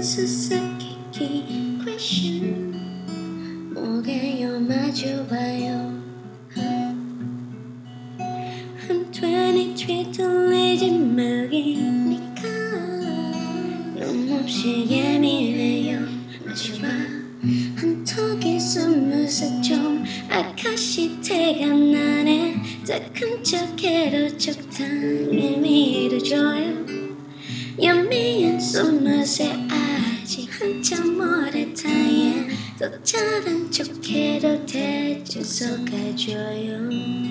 수수께끼 question. 뭐게요 마주봐요. I'm 23 들리지 말기니까? 놈 없이 예민해요. 마주봐. 한턱에 스무살 좀 아카시 태가 나네. 딱한 척해도 적당히 스무살 아직 한참 타예 또 잘한 척해도 대충 속아줘요